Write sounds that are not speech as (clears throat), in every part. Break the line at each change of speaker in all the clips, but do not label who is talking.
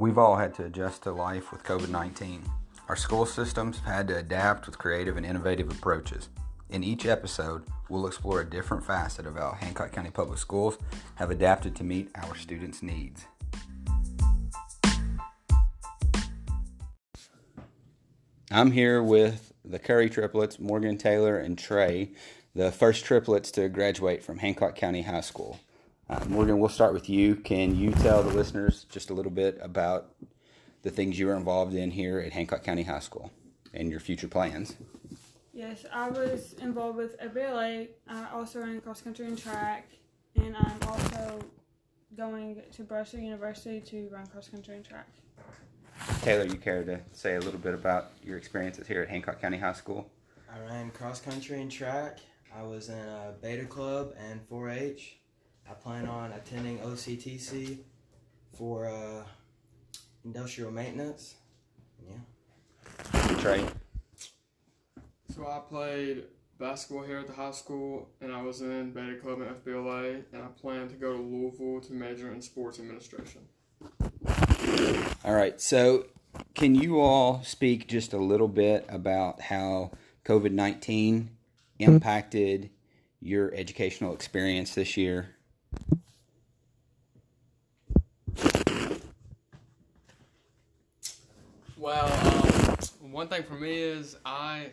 We've all had to adjust to life with COVID 19. Our school systems have had to adapt with creative and innovative approaches. In each episode, we'll explore a different facet of how Hancock County Public Schools have adapted to meet our students' needs. I'm here with the Curry triplets, Morgan Taylor and Trey, the first triplets to graduate from Hancock County High School. Uh, Morgan, we'll start with you. Can you tell the listeners just a little bit about the things you were involved in here at Hancock County High School and your future plans?
Yes, I was involved with FBLA. I also ran cross country and track, and I'm also going to Brescia University to run cross country and track.
Taylor, you care to say a little bit about your experiences here at Hancock County High School?
I ran cross country and track. I was in a beta club and 4 H. I plan on attending OCTC for uh, industrial maintenance. Yeah.
Trey?
So I played basketball here at the high school, and I was in beta club and FBLA, and I plan to go to Louisville to major in sports administration.
All right. So, can you all speak just a little bit about how COVID 19 impacted your educational experience this year?
Well, um, one thing for me is I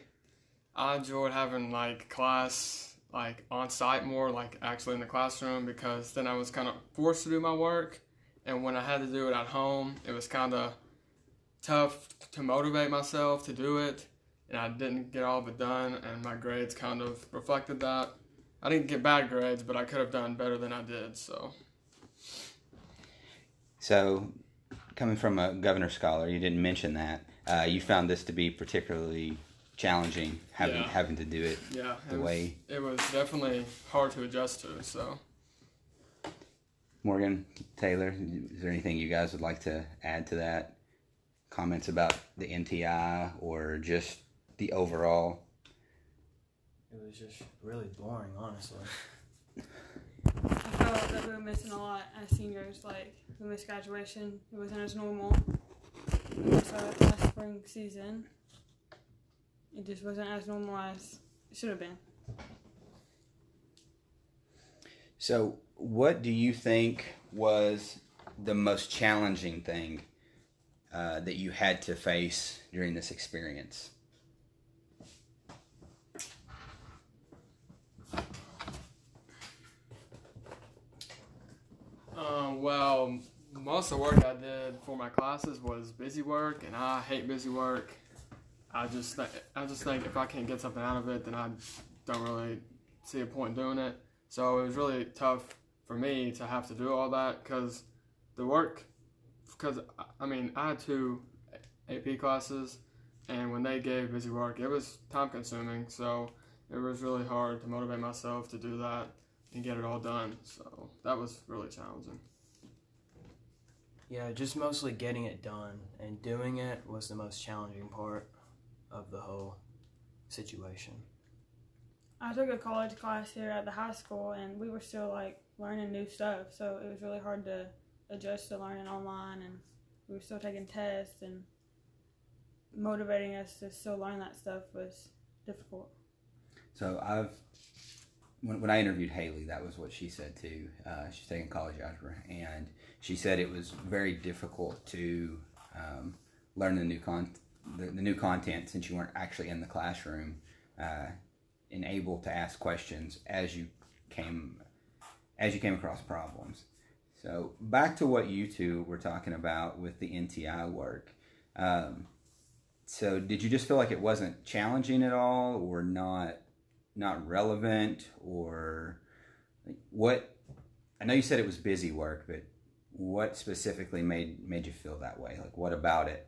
I enjoyed having like class like on site more, like actually in the classroom, because then I was kind of forced to do my work, and when I had to do it at home, it was kind of tough to motivate myself to do it, and I didn't get all of it done, and my grades kind of reflected that. I didn't get bad grades, but I could have done better than I did. So,
So, coming from a governor scholar, you didn't mention that. Uh, you found this to be particularly challenging, having
Yeah.
having to do it
yeah,
the
it was,
way.
it was definitely hard to adjust to. So.
Morgan, Taylor, is there anything you guys would like to add to that? Comments about the NTI or just the overall?
It was just really boring, honestly. (laughs)
That we were missing a lot as seniors. Like we missed graduation. It wasn't as normal. Our last spring season. It just wasn't as normal as it should have been.
So, what do you think was the most challenging thing uh, that you had to face during this experience?
Um, well, most of the work I did for my classes was busy work, and I hate busy work. I just, th- I just think if I can't get something out of it, then I don't really see a point in doing it. So it was really tough for me to have to do all that because the work, because I mean, I had two AP classes, and when they gave busy work, it was time consuming. So it was really hard to motivate myself to do that and get it all done. So that was really challenging.
Yeah, just mostly getting it done and doing it was the most challenging part of the whole situation.
I took a college class here at the high school, and we were still like learning new stuff. So it was really hard to adjust to learning online, and we were still taking tests, and motivating us to still learn that stuff was difficult.
So, I've when, when I interviewed Haley, that was what she said too. Uh, she's taking college algebra, and she said it was very difficult to um, learn the new con the, the new content since you weren't actually in the classroom uh, and able to ask questions as you came as you came across problems. So back to what you two were talking about with the NTI work. Um, so did you just feel like it wasn't challenging at all, or not not relevant, or what? I know you said it was busy work, but what specifically made made you feel that way? Like what about it?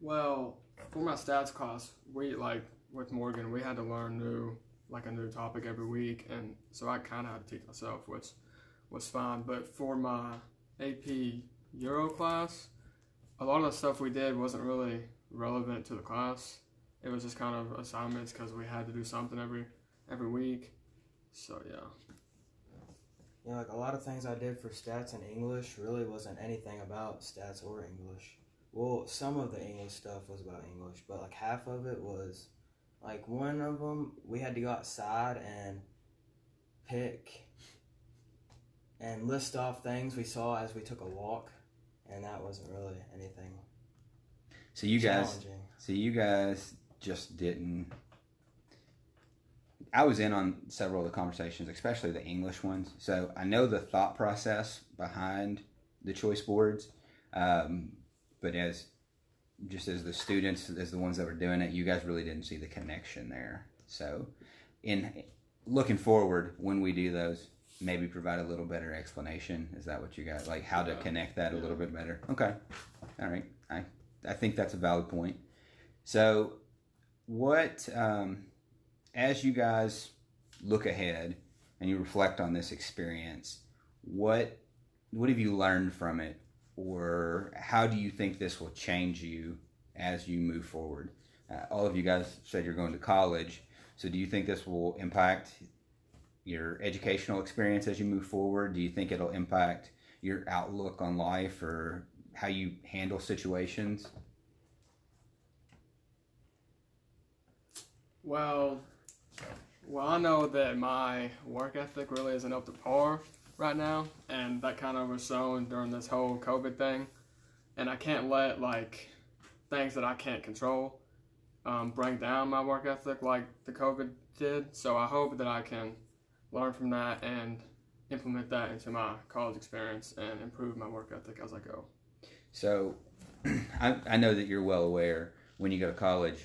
Well, for my stats class, we like with Morgan, we had to learn new like a new topic every week, and so I kind of had to teach myself, which was fine. But for my AP Euro class, a lot of the stuff we did wasn't really relevant to the class. It was just kind of assignments because we had to do something every every week. So yeah.
Yeah, like a lot of things I did for stats and English really wasn't anything about stats or English. Well, some of the English stuff was about English, but like half of it was like one of them we had to go outside and pick and list off things we saw as we took a walk, and that wasn't really anything
So you guys, so you guys just didn't. I was in on several of the conversations, especially the English ones. So I know the thought process behind the choice boards, um, but as just as the students, as the ones that were doing it, you guys really didn't see the connection there. So, in looking forward, when we do those, maybe provide a little better explanation. Is that what you got? Like how to connect that a little bit better? Okay, all right. I I think that's a valid point. So, what um, as you guys look ahead and you reflect on this experience, what what have you learned from it, or how do you think this will change you as you move forward? Uh, all of you guys said you're going to college, so do you think this will impact your educational experience as you move forward? Do you think it'll impact your outlook on life or how you handle situations?
Well, well, I know that my work ethic really isn't up to par right now, and that kind of was shown during this whole COVID thing. And I can't let like things that I can't control um, bring down my work ethic like the COVID did. So I hope that I can learn from that and implement that into my college experience and improve my work ethic as I go.
So, (clears throat) I, I know that you're well aware when you go to college,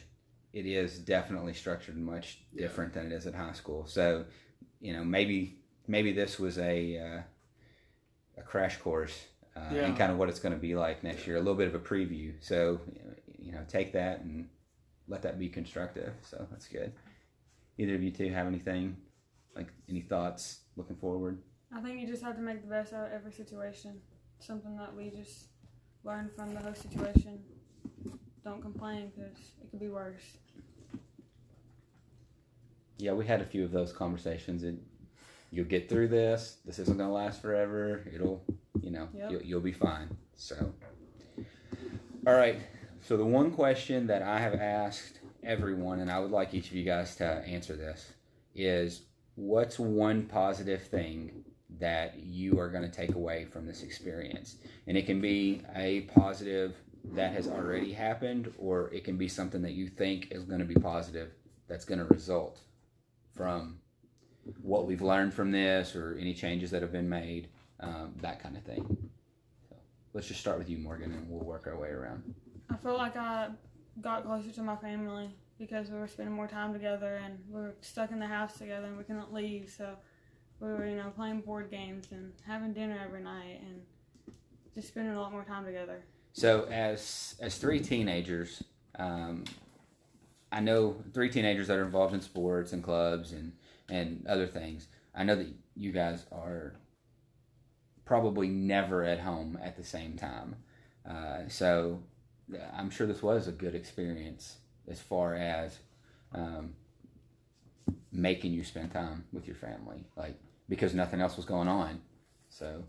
it is definitely structured much
Yeah.
different than it is at high school. So, you know, maybe maybe this was a uh, a crash course uh,
Yeah.
and kind of what it's going to be like next year. A little bit of a preview. So, you know, take that and let that be constructive. So that's good. Either of you two have anything like any thoughts looking forward?
I think you just have to make the best out of every situation. Something that we just learned from the whole situation. Don't complain because it could be worse.
Yeah, we had a few of those conversations, and you'll get through this. This isn't going to last forever. It'll, you know,
Yep.
you'll, you'll be fine. So, all right. So the one question that I have asked everyone, and I would like each of you guys to answer this, is what's one positive thing that you are going to take away from this experience? And it can be a positive that has already happened, or it can be something that you think is going to be positive that's going to result from what we've learned from this or any changes that have been made, um, that kind of thing. So let's just start with you, Morgan, and we'll work our way around.
I felt like I got closer to my family because we were spending more time together and we were stuck in the house together and we couldn't leave. So we were, you know, playing board games and having dinner every night and just spending a lot more time together.
So as as three teenagers, um, I know three teenagers that are involved in sports and clubs and and other things. I know that you guys are probably never at home at the same time. Uh, so I'm sure this was a good experience as far as um, making you spend time with your family, like because nothing else was going on. So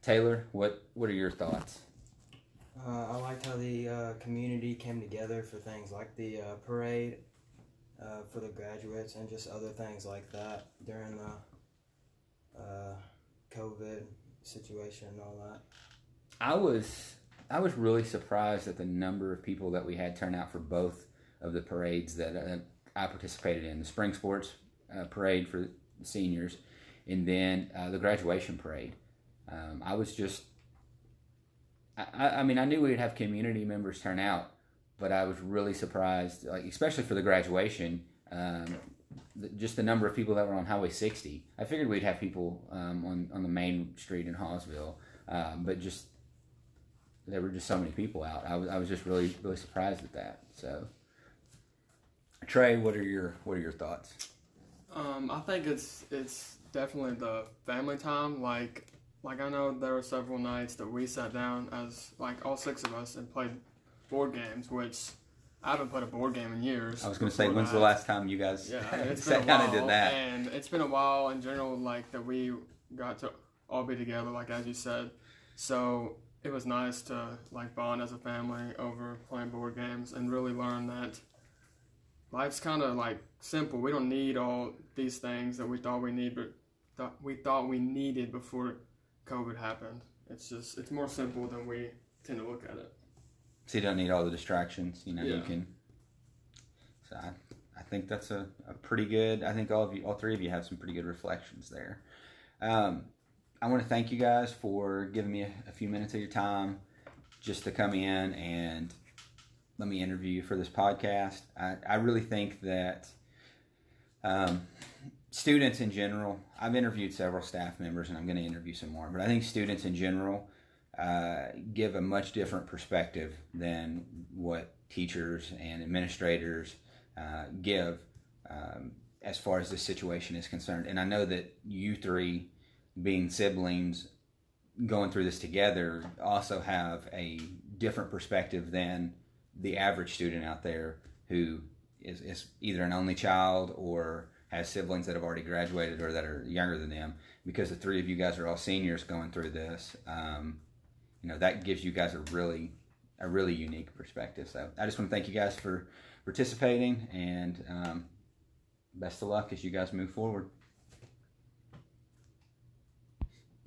Taylor, what what are your thoughts?
Uh, I liked how the uh, community came together for things like the uh, parade uh, for the graduates and just other things like that during the uh, COVID situation and all that.
I was I was really surprised at the number of people that we had turn out for both of the parades that uh, I participated in the spring sports parade for the seniors, and then the graduation parade. Um, I was just I, I- mean I knew we'd have community members turn out, but I was really surprised, like especially for the graduation. Um, the, just the number of people that were on Highway 60. I figured we'd have people um, on on the main street in Hawesville, um, but just there were just so many people out. I was, I was just really really surprised at that. So, Trey, what are your what are your thoughts?
Um, I think it's it's definitely the family time. Like like I know there were several nights that we sat down as like all six of us and played board games, which I haven't played a board game in years.
I was going to say, when's the last time you guys
Yeah, (laughs) it's been
sat
a
down and did that?
and it's been a while in general. Like that we got to all be together, like as you said. So it was nice to like bond as a family over playing board games and really learn that life's kind of like simple. We don't need all these things that we thought we need, but th- we thought we needed before COVID happened. It's just it's more simple than we tend to look at it.
So you don't need all the distractions. You know, you can. So I, I think that's a, a pretty good. I think all of you, all three of you, have some pretty good reflections there. Um, I want to thank you guys for giving me a, a few minutes of your time just to come in and let me interview you for this podcast. I, I really think that um, students in general, I've interviewed several staff members and I'm going to interview some more, but I think students in general uh, give a much different perspective than what teachers and administrators uh, give um, as far as this situation is concerned. And I know that you three, being siblings, going through this together, also have a different perspective than the average student out there who is, is either an only child or has siblings that have already graduated or that are younger than them. Because the three of you guys are all seniors going through this, um, you know that gives you guys a really a really unique perspective. So I just want to thank you guys for participating and um, best of luck as you guys move forward.